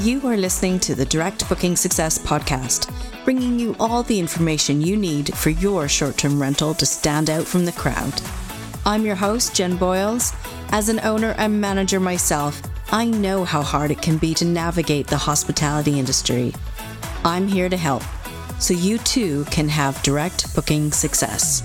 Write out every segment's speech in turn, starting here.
You are listening to the Direct Booking Success podcast, bringing you all the information you need for your short term rental to stand out from the crowd. I'm your host, Jen Boyles. As an owner and manager myself, I know how hard it can be to navigate the hospitality industry. I'm here to help so you too can have direct booking success.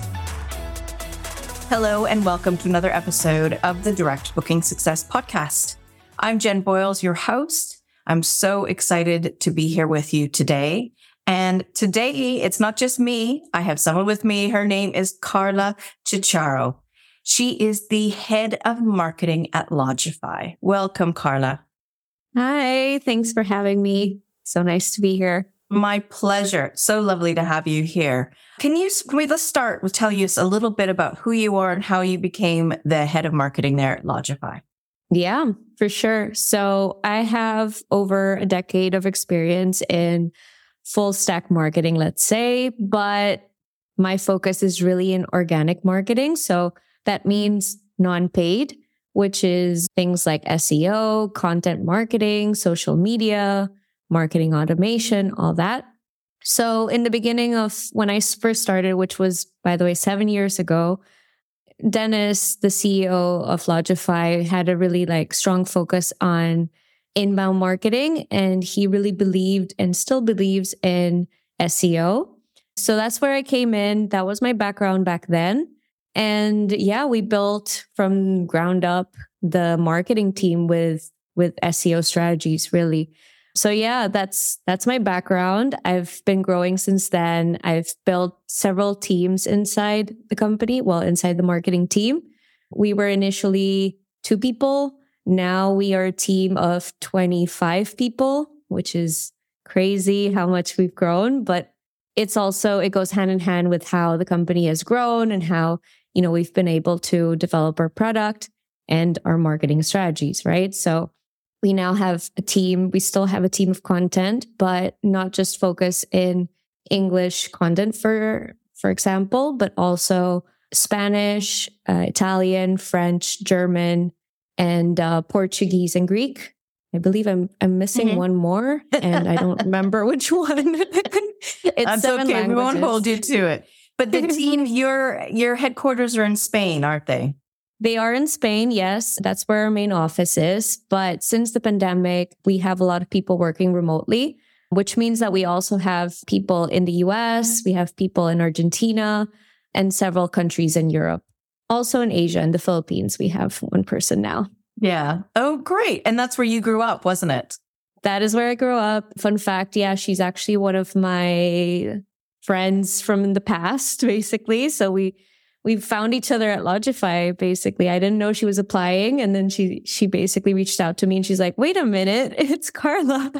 Hello, and welcome to another episode of the Direct Booking Success podcast. I'm Jen Boyles, your host I'm so excited to be here with you today. And today it's not just me. I have someone with me. Her name is Carla Chicharro. She is the head of marketing at Lodgify. Welcome, Carla. Hi. Thanks for having me. So nice to be here. My pleasure. So lovely to have you here. Can you, can we, let's start with tell us a little bit about who you are and how you became the head of marketing there at Lodgify. Yeah, for sure. So I have over a decade of experience in full stack marketing, let's say, but my focus is really in organic marketing. So that means non paid, which is things like SEO, content marketing, social media, marketing automation, all that. So in the beginning of when I first started, which was, by the way, seven years ago, Dennis, the CEO of Lodgify, had a really like strong focus on inbound marketing and he really believed and still believes in SEO. So that's where I came in. That was my background back then. And yeah, we built from ground up the marketing team with with SEO strategies really. So yeah, that's that's my background. I've been growing since then. I've built several teams inside the company, well, inside the marketing team. We were initially two people. Now we are a team of 25 people, which is crazy how much we've grown, but it's also it goes hand in hand with how the company has grown and how, you know, we've been able to develop our product and our marketing strategies, right? So we now have a team. We still have a team of content, but not just focus in English content, for for example, but also Spanish, uh, Italian, French, German, and uh, Portuguese and Greek. I believe I'm I'm missing mm-hmm. one more, and I don't remember which one. it's That's seven okay. Languages. We won't hold you to it. But the team, your your headquarters are in Spain, aren't they? They are in Spain, yes. That's where our main office is. But since the pandemic, we have a lot of people working remotely, which means that we also have people in the US, we have people in Argentina, and several countries in Europe. Also in Asia and the Philippines, we have one person now. Yeah. Oh, great. And that's where you grew up, wasn't it? That is where I grew up. Fun fact yeah, she's actually one of my friends from the past, basically. So we, we found each other at Lodgify Basically, I didn't know she was applying, and then she she basically reached out to me, and she's like, "Wait a minute, it's Carla,"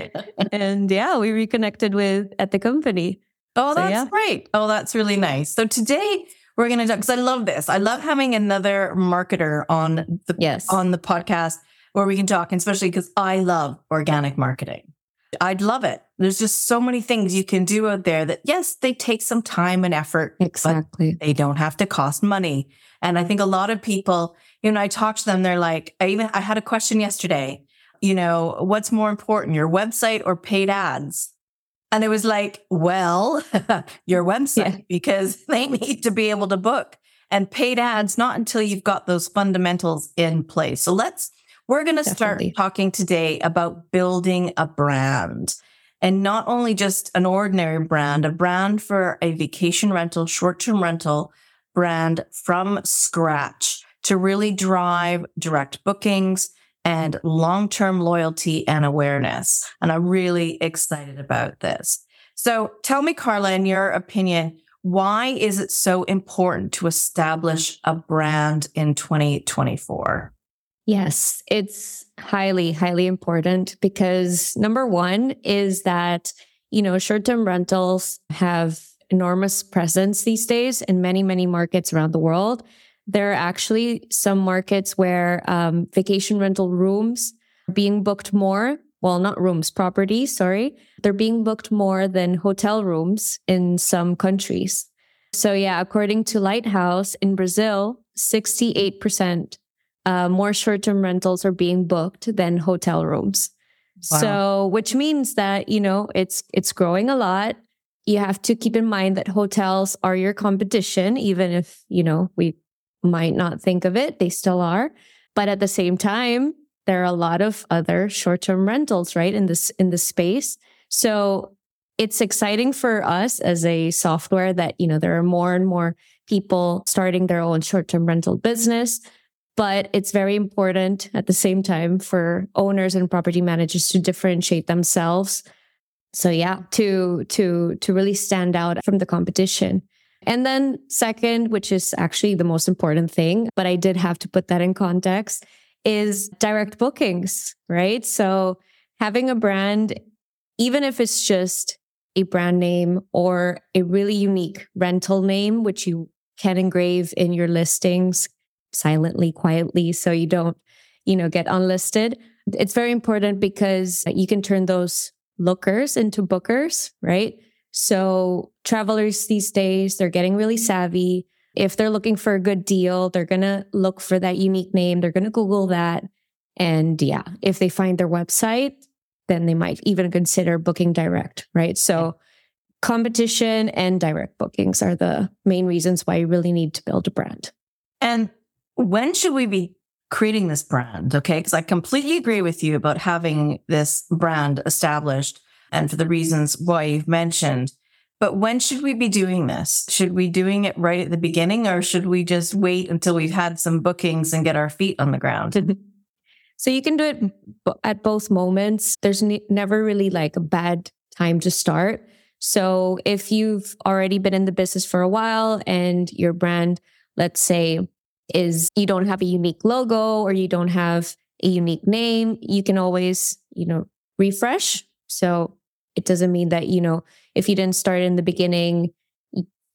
and yeah, we reconnected with at the company. Oh, that's so, yeah. great. Oh, that's really nice. So today we're gonna talk because I love this. I love having another marketer on the yes. on the podcast where we can talk, especially because I love organic marketing. I'd love it. There's just so many things you can do out there that, yes, they take some time and effort. Exactly. they don't have to cost money. And I think a lot of people, you know, I talk to them, they're like, I even, I had a question yesterday, you know, what's more important, your website or paid ads? And it was like, well, your website, yeah. because they need to be able to book and paid ads, not until you've got those fundamentals in place. So let's we're going to start talking today about building a brand. and not only just an ordinary brand, a brand for a vacation rental, short term rental brand from scratch to really drive direct bookings and long term loyalty and awareness. And I'm really excited about this. So tell me, Carla, in your opinion, why is it so important to establish a brand in 2024? Yes, it's highly, highly important because number one is that, you know, short term rentals have enormous presence these days in many, many markets around the world. There are actually some markets where um, vacation rental rooms are being booked more. Well, not rooms, properties, sorry. They're being booked more than hotel rooms in some countries. So, yeah, according to Lighthouse in Brazil, 68% uh, more short term rentals are being booked than hotel rooms. Wow. So, which means that, you know, it's, it's growing a lot. You have to keep in mind that hotels are your competition, even if, you know, we might not think of it, they still are. But at the same time, there are a lot of other short term rentals, right? In this, in the space. So it's exciting for us as a software that, you know, there are more and more people starting their own short term rental business but it's very important at the same time for owners and property managers to differentiate themselves. So yeah to to to really stand out from the competition. And then second which is actually the most important thing but i did have to put that in context is direct bookings right? So having a brand even if it's just a brand name or a really unique rental name which you can engrave in your listings silently, quietly, so you don't, you know, get unlisted. It's very important because you can turn those lookers into bookers, right? So travelers these days, they're getting really savvy. If they're looking for a good deal, they're going to look for that unique name. They're going to Google that. And yeah, if they find their website, then they might even consider booking direct, right? So competition and direct bookings are the main reasons why you really need to build a brand. And when should we be creating this brand? Okay. Because I completely agree with you about having this brand established and for the reasons why you've mentioned. But when should we be doing this? Should we doing it right at the beginning or should we just wait until we've had some bookings and get our feet on the ground? so you can do it at both moments. There's ne- never really like a bad time to start. So if you've already been in the business for a while and your brand, let's say is you don't have a unique logo or you don't have a unique name, you can always, you know, refresh. So it doesn't mean that, you know, if you didn't start in the beginning,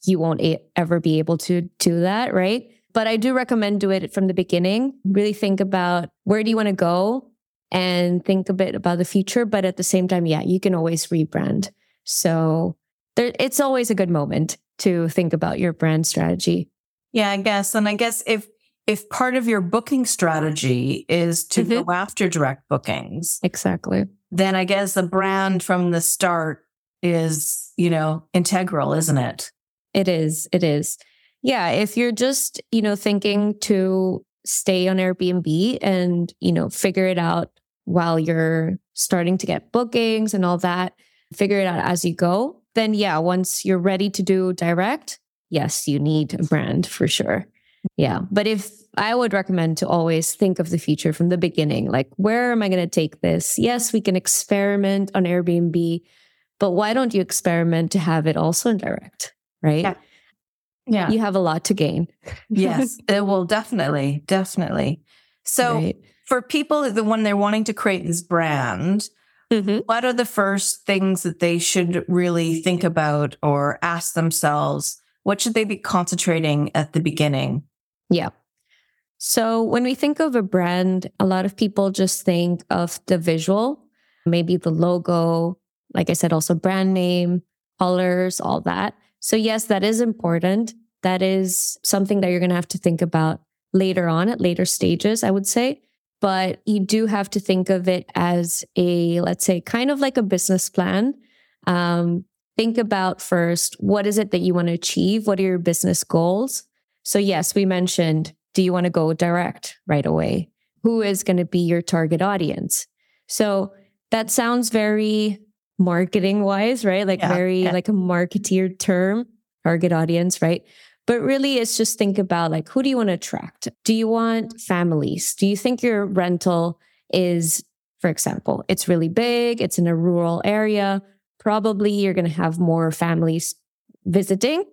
you won't ever be able to do that, right? But I do recommend do it from the beginning. Really think about where do you want to go and think a bit about the future. But at the same time, yeah, you can always rebrand. So there, it's always a good moment to think about your brand strategy. Yeah, I guess. And I guess if if part of your booking strategy is to mm-hmm. go after direct bookings. Exactly. Then I guess the brand from the start is, you know, integral, isn't it? It is. It is. Yeah, if you're just, you know, thinking to stay on Airbnb and, you know, figure it out while you're starting to get bookings and all that, figure it out as you go, then yeah, once you're ready to do direct, yes, you need a brand for sure. Yeah. But if I would recommend to always think of the future from the beginning, like, where am I going to take this? Yes, we can experiment on Airbnb, but why don't you experiment to have it also in direct? Right. Yeah. Yeah. You have a lot to gain. yes, it will definitely, definitely. So right. for people, the when they're wanting to create this brand, mm-hmm. what are the first things that they should really think about or ask themselves? What should they be concentrating at the beginning? Yeah. So when we think of a brand, a lot of people just think of the visual, maybe the logo, like I said, also brand name, colors, all that. So, yes, that is important. That is something that you're going to have to think about later on at later stages, I would say. But you do have to think of it as a, let's say, kind of like a business plan. Um, think about first what is it that you want to achieve? What are your business goals? So, yes, we mentioned do you want to go direct right away? Who is going to be your target audience? So, that sounds very marketing wise, right? Like Yeah, very yeah. like a marketeer term, target audience, right? But really, it's just think about like, who do you want to attract? Do you want families? Do you think your rental is, for example, it's really big, it's in a rural area? Probably you're going to have more families visiting.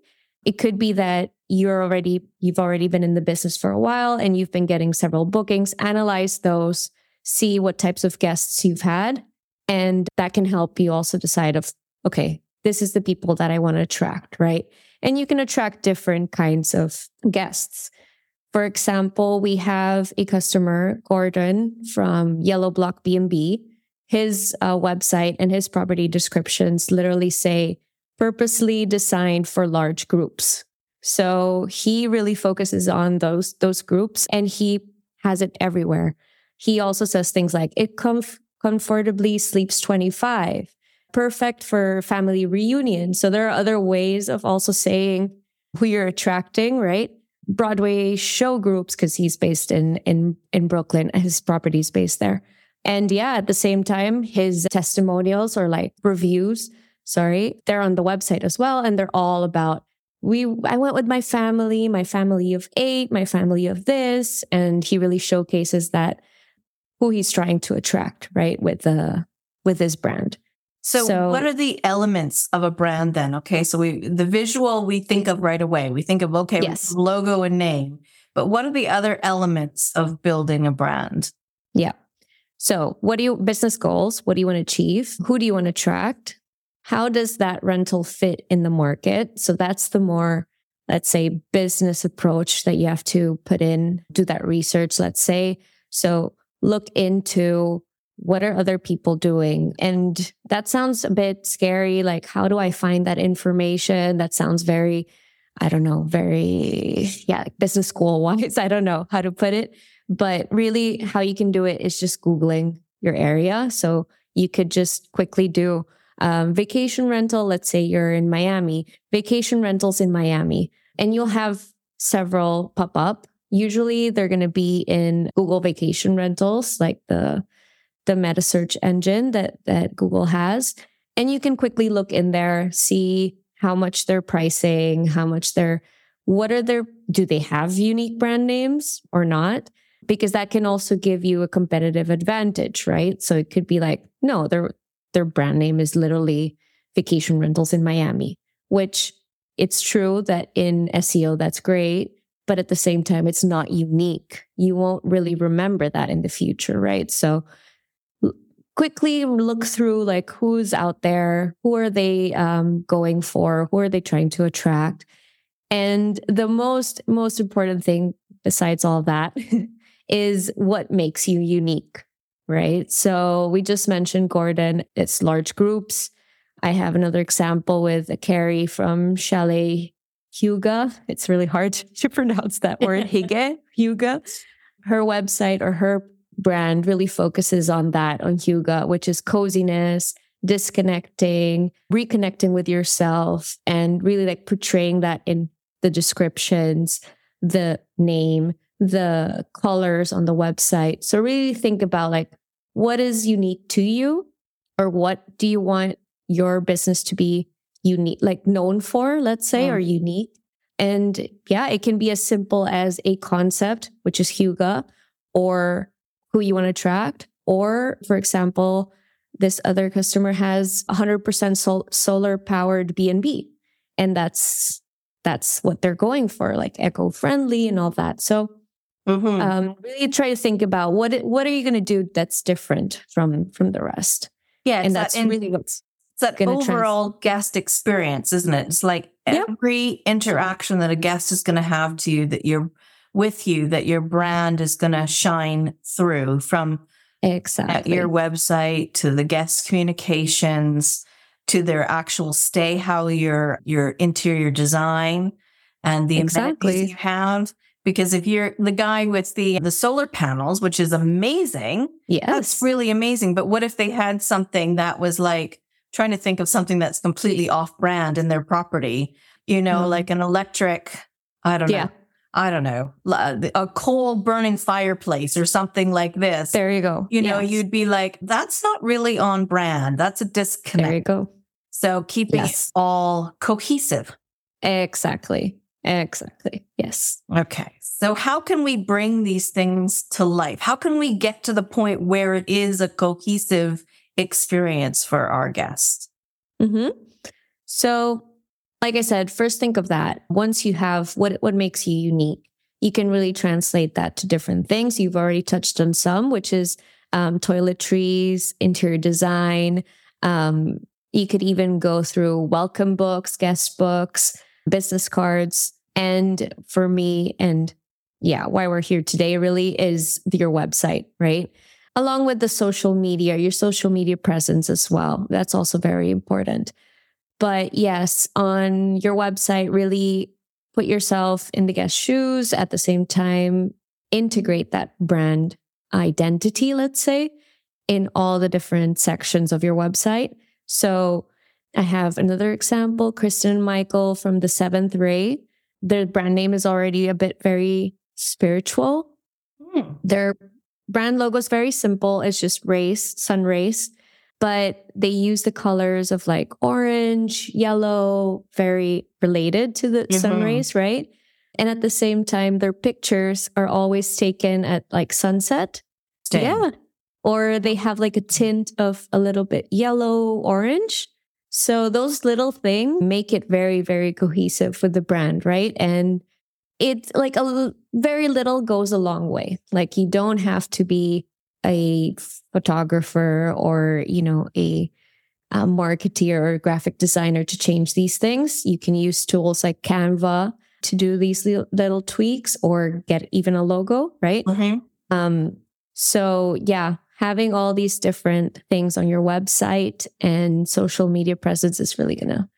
It could be that you're already, you've already been in the business for a while and you've been getting several bookings. Analyze those, see what types of guests you've had. And that can help you also decide of, okay, this is the people that I want to attract, right? And you can attract different kinds of guests. For example, we have a customer, Gordon from Yellow Block B&B. His uh, website and his property descriptions literally say purposely designed for large groups. So he really focuses on those those groups and he has it everywhere. He also says things like it comf- comfortably sleeps 25 perfect for family reunion. So there are other ways of also saying who you're attracting, right? Broadway show groups because he's based in in in Brooklyn. His property's based there. And yeah, at the same time, his testimonials or like reviews, sorry, they're on the website as well. And they're all about we I went with my family, my family of eight, my family of this. And he really showcases that who he's trying to attract, right? With the with his brand. So, So- what are the elements of a brand then? Okay, so we the visual we think of right away. We think of okay, Yes. logo and name. But what are the other elements of building a brand? Yeah. So, what do you business goals? What do you want to achieve? Who do you want to attract? How does that rental fit in the market? So, that's the more, let's say, business approach that you have to put in, do that research, let's say. So, look into what are other people doing? And that sounds a bit scary. Like, how do I find that information? That sounds very, I don't know, very, yeah, business school wise. I don't know how to put it. But really, how you can do it is just Googling your area. So you could just quickly do um, vacation rental. Let's say you're in Miami, vacation rentals in Miami, and you'll have several pop up. Usually they're going to be in Google vacation rentals, like the the meta search engine that that Google has. And you can quickly look in there, see how much they're pricing, how much they're what are their do they have unique brand names or not? Because that can also give you a competitive advantage, right? So it could be like, no, their their brand name is literally vacation rentals in Miami, which it's true that in SEO that's great, but at the same time it's not unique. You won't really remember that in the future, right? So quickly look through like who's out there, who are they um, going for, who are they trying to attract, and the most most important thing besides all that is what makes you unique, right? So we just mentioned Gordon, it's large groups. I have another example with a Carrie from Chalet Huga. It's really hard to pronounce that word, Hige, Huga. Her website or her brand really focuses on that, on Huga, which is coziness, disconnecting, reconnecting with yourself, and really like portraying that in the descriptions, the name, the colors on the website. So really think about like what is unique to you or what do you want your business to be unique, like known for, let's say, Mm. or unique. And yeah, it can be as simple as a concept, which is Huga, or who you want to attract. Or, for example, this other customer has 100% sol- solar powered B&B. And that's that's what they're going for, like eco-friendly and all that. So Mhm. um, really try to think about what it- what are you going to do that's different from from the rest, yeah, and that, that's and really what's it's that gonna trans- overall guest experience, isn't it? It's like Yep. every interaction that a guest is going to have to you, that you're with you, that your brand is going to shine through from at exactly your website to the guest communications to their actual stay, how your your interior design and the Exactly. amenities you have. Because if you're the guy with the the solar panels, which is amazing, yes, that's really amazing. But what if they had something that was like trying to think of something that's completely off brand in their property? You know, Mhm. like an electric, I don't Yeah. know, I don't know, a coal burning fireplace or something like this. There you go. You know, yes. you'd be like, that's not really on brand. That's a disconnect. There you go. So keeping yes. it all cohesive. Exactly. Exactly. Yes. Okay. So how can we bring these things to life? How can we get to the point where it is a cohesive experience for our guests? Mm-hmm. So, like I said, first think of that. Once you have what what makes you unique, you can really translate that to different things. You've already touched on some, which is um, toiletries, interior design. Um, you could even go through welcome books, guest books, business cards. And for me, and yeah, why we're here today really is your website, right? Along with the social media, your social media presence as well. That's also very important. But yes, on your website, really put yourself in the guest shoes at the same time, integrate that brand identity, let's say, in all the different sections of your website. So I have another example, Kristen and Michael from the seventh ray. Their brand name is already a bit very spiritual. Hmm. Their brand logo is very simple. It's just rays, sun rays, but they use the colors of like orange, yellow, very related to the mm-hmm. sun rays, right? And at the same time, their pictures are always taken at like sunset. Yeah. Or they have like a tint of a little bit yellow, orange. So those little things make it very, very cohesive with the brand, right? And it's like a very little goes a long way. Like you don't have to be a photographer or, you know, a, a marketeer or graphic designer to change these things. You can use tools like Canva to do these little, little tweaks or get even a logo, right? Mm-hmm. Um, so yeah, having all these different things on your website and social media presence is really going to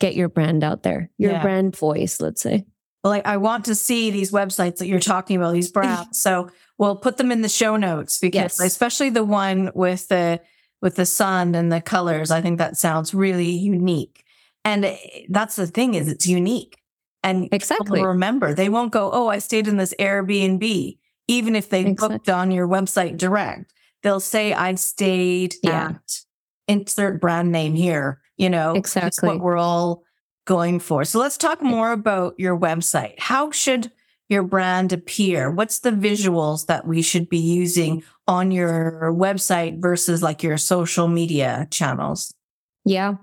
get your brand out there, your yeah. brand voice, let's say. Like, I want to see these websites that you're talking about, these brands. so we'll put them in the show notes because, yes. especially the one with the with the sun and the colors, I think that sounds really unique. And eh, that's the thing is, it's unique. And exactly remember, they won't go, "Oh, I stayed in this Airbnb," even if they exactly. booked on your website direct they'll say I stayed yeah. at insert brand name here, you know, exactly what we're all going for. So let's talk more about your website. How should your brand appear? What's the visuals that we should be using on your website versus like your social media channels? Yeah.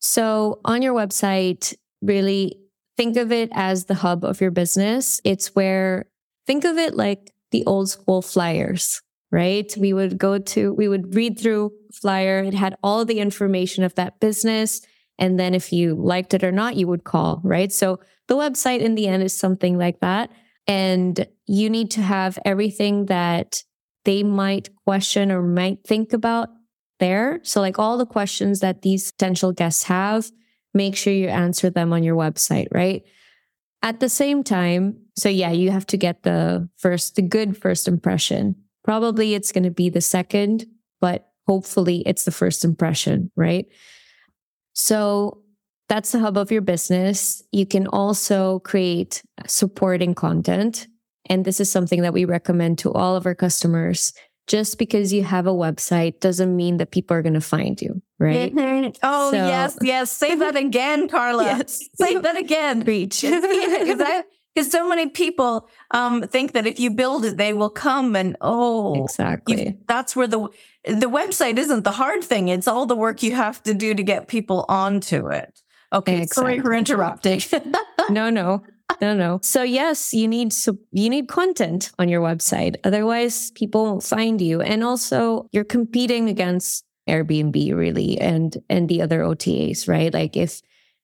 So on your website, really think of it as the hub of your business. It's where, think of it like the old school flyers right? We would go to, we would read through flyer. It had all the information of that business. And then if you liked it or not, you would call, right? So the website in the end is something like that. And you need to have everything that they might question or might think about there. So like all the questions that these potential guests have, make sure you answer them on your website, right? At the same time, so yeah, you have to get the first, the good first impression. Probably it's going to be the second, but hopefully it's the first impression, right? So that's the hub of your business. You can also create supporting content. And this is something that we recommend to all of our customers. Just because you have a website doesn't mean that people are going to find you, right? Mm-hmm. Oh, so, yes, yes. Say that again, Carla. yes. Say that again. Preach. Because so many people um, think that if you build it, they will come and oh, exactly. That's where the the website isn't the hard thing. It's all the work you have to do to get people onto it. Okay, exactly. sorry for interrupting. no, no, no, no. So yes, you need so you need content on your website. Otherwise, people won't find you. And also, you're competing against Airbnb really, and and the other OTAs, right? Like if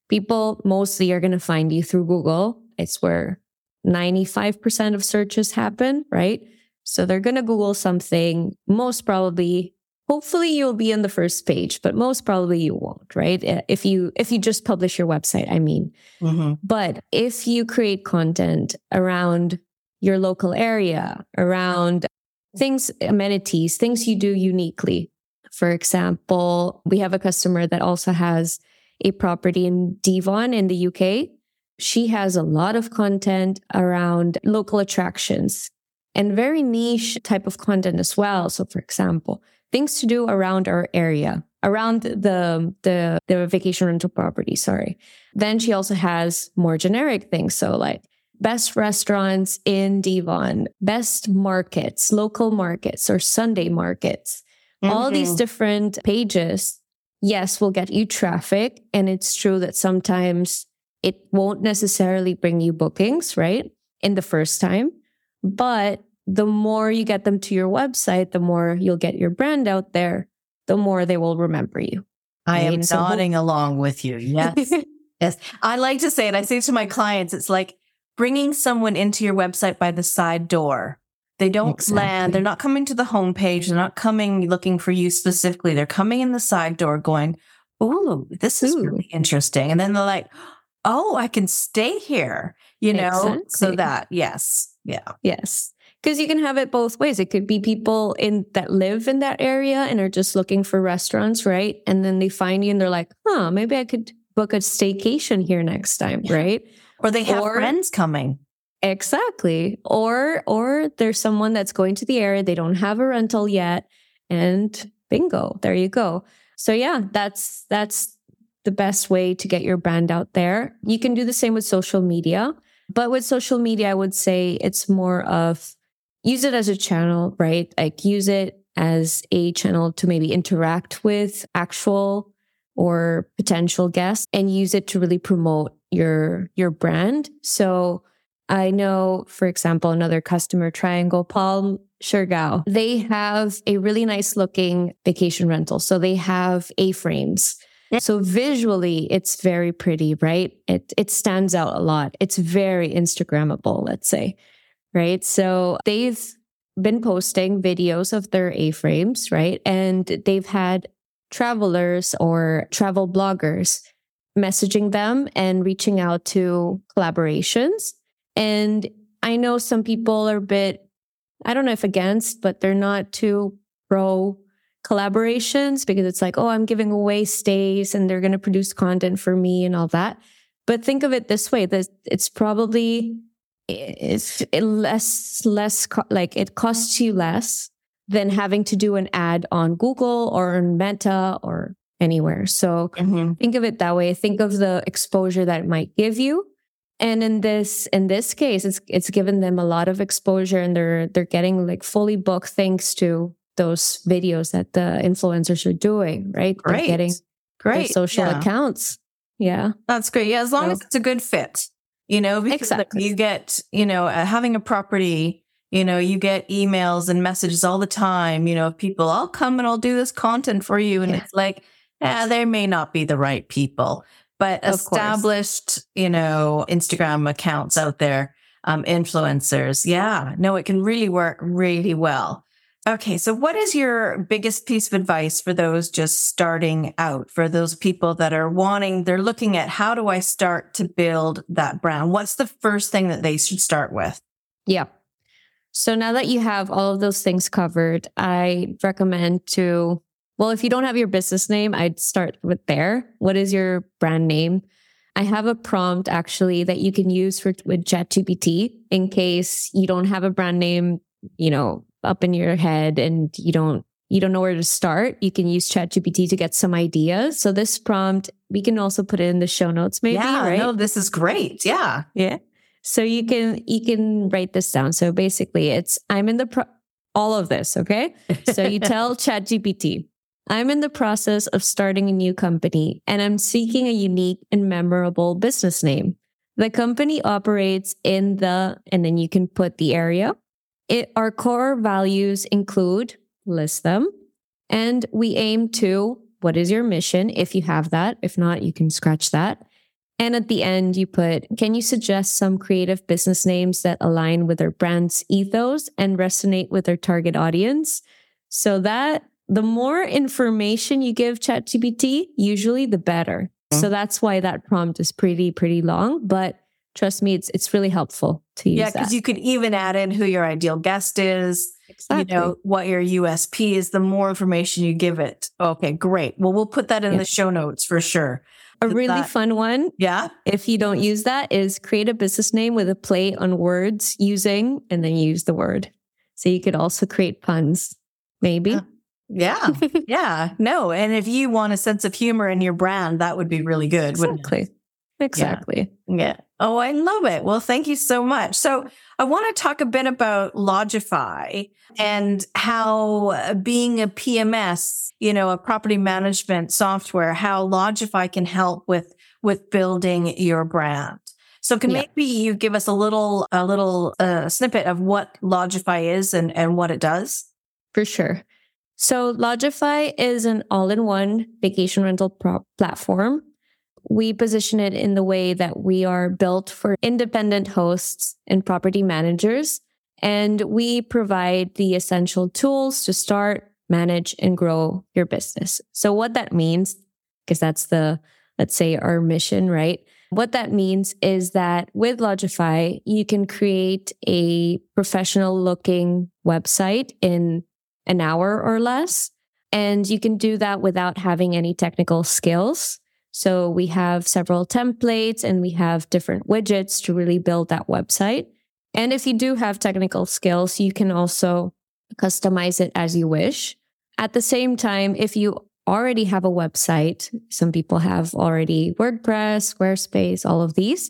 people mostly are going to find you through Google it's where 95% of searches happen, right? So they're going to Google something. Most probably, hopefully you'll be on the first page, but most probably you won't, right? If you, if you just publish your website, I mean, mm-hmm. but if you create content around your local area, around things, amenities, things you do uniquely. For example, we have a customer that also has a property in Devon in the UK she has a lot of content around local attractions and very niche type of content as well. So, for example, things to do around our area, around the the the vacation rental property. Sorry. Then she also has more generic things. So, like best restaurants in Devon, best markets, local markets, or Sunday markets. Mm-hmm. All these different pages, yes, will get you traffic. And it's true that sometimes it won't necessarily bring you bookings, right? In the first time. But the more you get them to your website, the more you'll get your brand out there, the more they will remember you. I am so nodding along with you. Yes. yes. I like to say it. I say to my clients, it's like bringing someone into your website by the side door. They don't exactly. land. They're not coming to the homepage. They're not coming looking for you specifically. They're coming in the side door going, Oh, this is Ooh. really interesting. And then they're like, Oh, I can stay here, you know? Exactly. So that, yes. Yeah. Yes. Because you can have it both ways. It could be people in that live in that area and are just looking for restaurants, right? And then they find you and they're like, huh, maybe I could book a staycation here next time, yeah. right? Or they have or, friends coming. Exactly. Or or there's someone that's going to the area, they don't have a rental yet and bingo, there you go. So yeah, that's that's the best way to get your brand out there. You can do the same with social media, but with social media I would say it's more of use it as a channel, right? Like use it as a channel to maybe interact with actual or potential guests and use it to really promote your your brand. So I know, for example, another customer, Triangle Palm Siargao, they have a really nice looking vacation rental. So they have A frames. So visually, it's very pretty, right? It it stands out a lot. It's very Instagrammable, let's say, right? So they've been posting videos of their A frames, right? And they've had travelers or travel bloggers messaging them and reaching out to collaborations. And I know some people are a bit, I don't know if against, but they're not too pro collaborations because it's like, oh, I'm giving away stays and they're going to produce content for me and all that. But think of it this way: that it's probably it's less less like it costs you less than having to do an ad on Google or on Meta or anywhere. So mm-hmm. think of it that way. Think of the exposure that it might give you. And in this in this case, it's it's given them a lot of exposure and they're they're getting like fully booked thanks to those videos that the influencers are doing, right? Great. They're getting great social yeah. accounts. Yeah. That's great. Yeah, as long so, as it's a good fit. You know, because exactly. you get, you know, uh, having a property you know, you get emails and messages all the time, you know, of people, I'll come and I'll do this content for you. And yeah. it's like, yeah, they may not be the right people, but of established, course. you know, Instagram accounts out there, um, influencers. Yeah, no, it can really work really well. Okay. So what is your biggest piece of advice for those just starting out, for those people that are wanting, they're looking at how do I start to build that brand? What's the first thing that they should start with? Yeah. So now that you have all of those things covered, I recommend to well, if you don't have your business name, I'd start with there. What is your brand name? I have a prompt actually that you can use for with ChatGPT in case you don't have a brand name, you know, up in your head and you don't you don't know where to start. You can use ChatGPT to get some ideas. So this prompt, we can also put it in the show notes, maybe. Yeah, right? no, this is great. Yeah, yeah. So you can you can write this down. So basically, it's I'm in the pro- all of this. Okay. So you tell ChatGPT, I'm in the process of starting a new company and I'm seeking a unique and memorable business name. The company operates in the, and then you can put the area. It, our core values include, list them, and we aim to, what is your mission? If you have that. If not, you can scratch that. And at the end, you put, can you suggest some creative business names that align with our brand's ethos and resonate with our target audience? So that the more information you give ChatGPT, usually the better. Mm-hmm. So that's why that prompt is pretty, pretty long. But trust me, it's it's really helpful to use. Yeah, because you could even add in who your ideal guest is. Exactly. You know what your USP is. The more information you give it. Okay, great. Well, we'll put that in yeah. the show notes for sure. A really that, fun one. Yeah. If you don't use that, is create a business name with a play on words using and then use the word. So you could also create puns, maybe. Uh, yeah. yeah. No. And if you want a sense of humor in your brand, that would be really good. Exactly. Exactly. Yeah. yeah. Oh, I love it. Well, thank you so much. So I want to talk a bit about Lodgify and how uh, being a PMS, you know, a property management software, how Lodgify can help with, with building your brand. So can yeah. maybe you give us a little, a little uh, snippet of what Lodgify is and, and what it does? For sure. So Lodgify is an all-in-one vacation rental pro- platform. We position it in the way that we are built for independent hosts and property managers. And we provide the essential tools to start, manage, and grow your business. So what that means, because that's the, let's say our mission, right? What that means is that with Lodgify, you can create a professional looking website in an hour or less. And you can do that without having any technical skills. So we have several templates and we have different widgets to really build that website. And if you do have technical skills, you can also customize it as you wish. At the same time, if you already have a website, some people have already WordPress, Squarespace, all of these,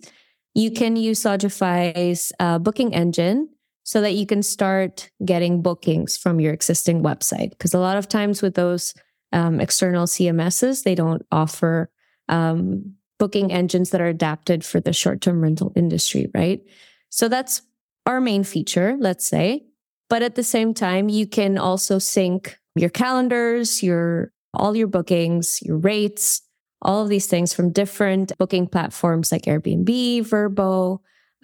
you can use Lodgify's uh, booking engine so that you can start getting bookings from your existing website. Because a lot of times with those um, external CMSs, they don't offer um, booking engines that are adapted for the short term rental industry, right? So that's our main feature, let's say. But at the same time, you can also sync your calendars, your all your bookings, your rates, all of these things from different booking platforms like Airbnb, Vrbo,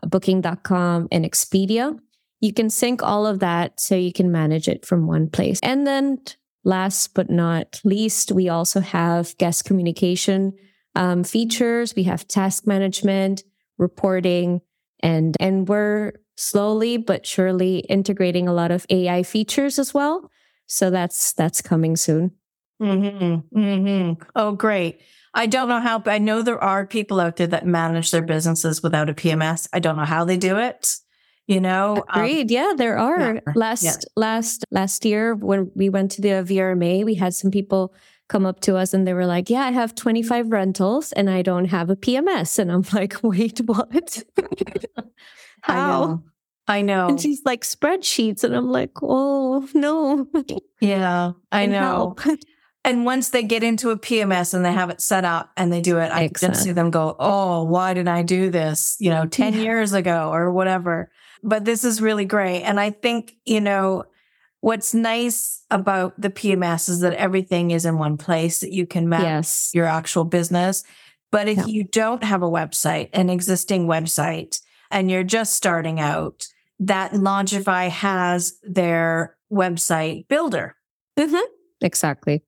booking.com, and Expedia you can sync all of that so you can manage it from one place. And then last but not least, we also have guest communication um, features. We have task management, reporting, and, and we're slowly but surely integrating a lot of AI features as well. So that's, that's coming soon. Mm-hmm. Mm-hmm. Oh, great. I don't know how, but I know there are people out there that manage their businesses without a PMS. I don't know how they do it you know um, agreed um, yeah there are yeah. last yeah. last last year when we went to the vrma we had some people come up to us and they were like yeah i have 25 rentals and i don't have a pms and i'm like wait what how I know. And she's like spreadsheets. And I'm like, oh, no. Yeah, I know. And once they get into a PMS and they have it set up and they do it, I can see them go, oh, why did I do this, you know, 10 yeah. years ago or whatever but this is really great. And I think, you know, what's nice about the PMS is that everything is in one place that you can manage yes. your actual business. But if yeah. you don't have a website, an existing website, and you're just starting out, that Lodgify has their website builder. Mm-hmm. Exactly.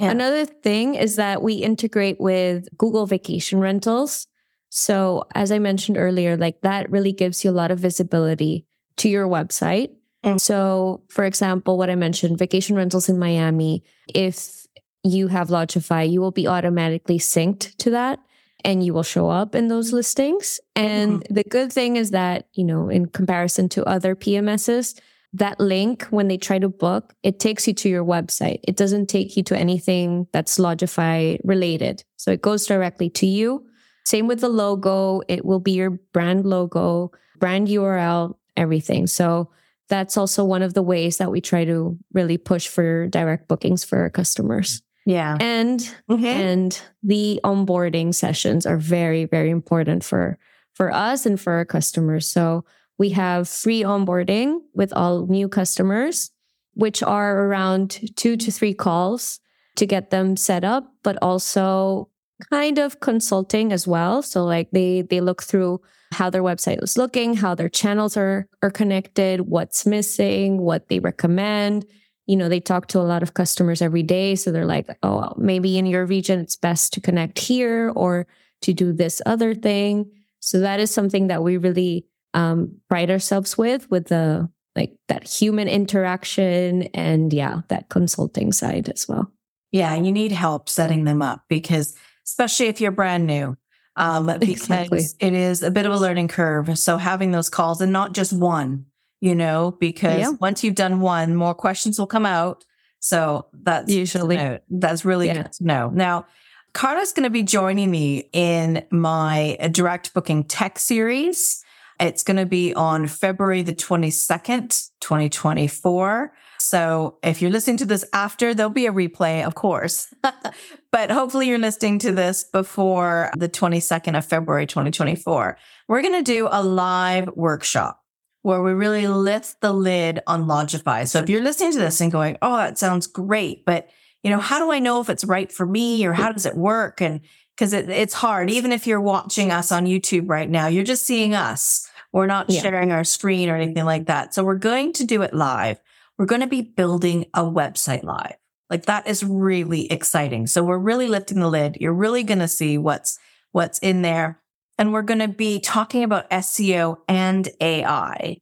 Yeah. Another thing is that we integrate with Google Vacation Rentals. So, as I mentioned earlier, like that really gives you a lot of visibility to your website. And so, for example, what I mentioned, vacation rentals in Miami, if you have Lodgify, you will be automatically synced to that and you will show up in those listings. And mm-hmm. the good thing is that, you know, in comparison to other PMSs, that link, when they try to book, it takes you to your website. It doesn't take you to anything that's Lodgify related. So it goes directly to you. Same with the logo. It will be your brand logo, brand URL, everything. So that's also one of the ways that we try to really push for direct bookings for our customers. Yeah. And mm-hmm. and the onboarding sessions are very very important for for us and for our customers. So we have free onboarding with all new customers which are around 2 to 3 calls to get them set up, but also kind of consulting as well. So like they they look through how their website is looking, how their channels are are connected, what's missing, what they recommend. You know, they talk to a lot of customers every day, so they're like, "Oh, maybe in your region it's best to connect here or to do this other thing." So that is something that we really um, pride ourselves with, with the like that human interaction and yeah, that consulting side as well. Yeah, you need help setting them up because especially if you're brand new. Um, because exactly. it is a bit of a learning curve. So having those calls and not just one, you know, because yeah. once you've done one, more questions will come out. So that's usually that's really yeah. good to know. Now, Carla's going to be joining me in my direct booking tech series. It's going to be on February the 22nd, 2024. So if you're listening to this after, there'll be a replay, of course. but hopefully you're listening to this before the 22nd of February, 2024. We're going to do a live workshop where we really lift the lid on Lodgify. So if you're listening to this and going, Oh, that sounds great, but you know, how do I know if it's right for me or how does it work? And because it, it's hard, even if you're watching us on YouTube right now, you're just seeing us. We're not yeah. sharing our screen or anything like that. So we're going to do it live we're going to be building a website live. Like that is really exciting. So we're really lifting the lid. You're really going to see what's, what's in there. And we're going to be talking about SEO and AI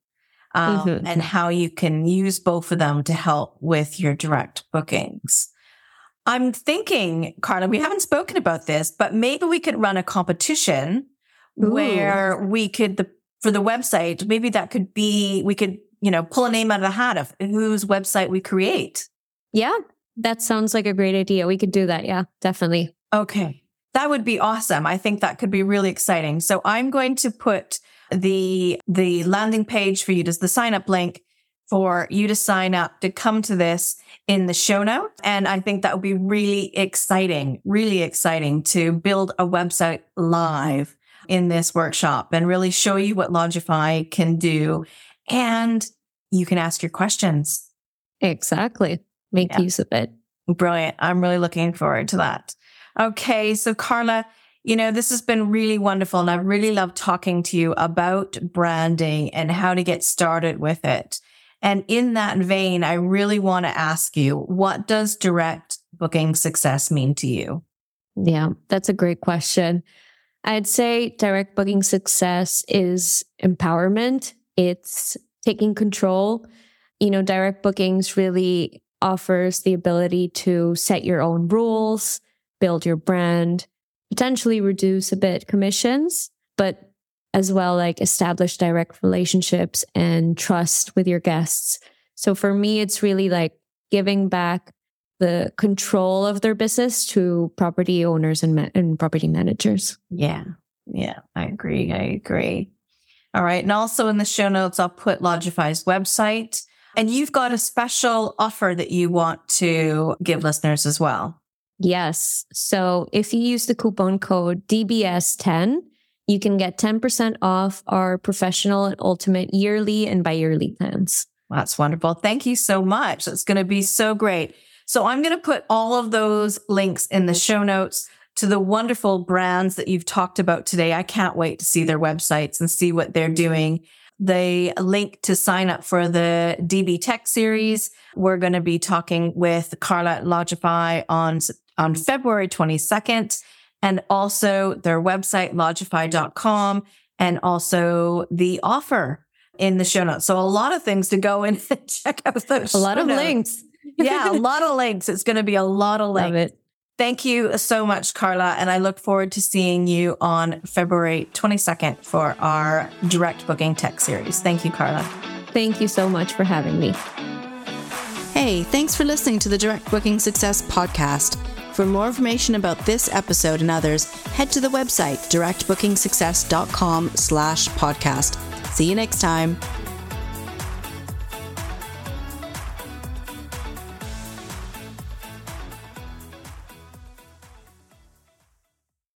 um, mm-hmm. and how you can use both of them to help with your direct bookings. I'm thinking, Carla, we haven't spoken about this, but maybe we could run a competition Ooh. where we could, the, for the website, maybe that could be, we could you know, pull a name out of the hat of whose website we create. Yeah, that sounds like a great idea. We could do that. Yeah, definitely. Okay. That would be awesome. I think that could be really exciting. So I'm going to put the the landing page for you, just the sign up link for you to sign up to come to this in the show note. And I think that would be really exciting, really exciting to build a website live in this workshop and really show you what Lodgify can do and you can ask your questions. Exactly. Make yeah. use of it. Brilliant. I'm really looking forward to that. Okay. So, Carla, you know, this has been really wonderful. And I really love talking to you about branding and how to get started with it. And in that vein, I really want to ask you, what does direct booking success mean to you? Yeah, that's a great question. I'd say direct booking success is empowerment it's taking control. You know, direct bookings really offers the ability to set your own rules, build your brand, potentially reduce a bit commissions, but as well like establish direct relationships and trust with your guests. So for me, it's really like giving back the control of their business to property owners and, ma- and property managers. Yeah. Yeah, I agree. I agree. All right. And also in the show notes, I'll put Lodgify's website. And you've got a special offer that you want to give listeners as well. Yes. So if you use the coupon code DBS10, you can get 10% off our professional and ultimate yearly and bi-yearly plans. That's wonderful. Thank you so much. That's going to be so great. So I'm going to put all of those links in the show notes to the wonderful brands that you've talked about today. I can't wait to see their websites and see what they're mm-hmm. doing. The link to sign up for the DB Tech series. We're going to be talking with Carla Lodgify on, on mm-hmm. February 22nd and also their website, lodgify.com and also the offer in the show notes. So a lot of things to go and check out those. A lot of notes. links. yeah, a lot of links. It's going to be a lot of links. Thank you so much, Carla. And I look forward to seeing you on February 22nd for our direct booking tech series. Thank you, Carla. Thank you so much for having me. Hey, thanks for listening to the Direct Booking Success podcast. For more information about this episode and others, head to the website directbookingsuccess.com slash podcast. See you next time.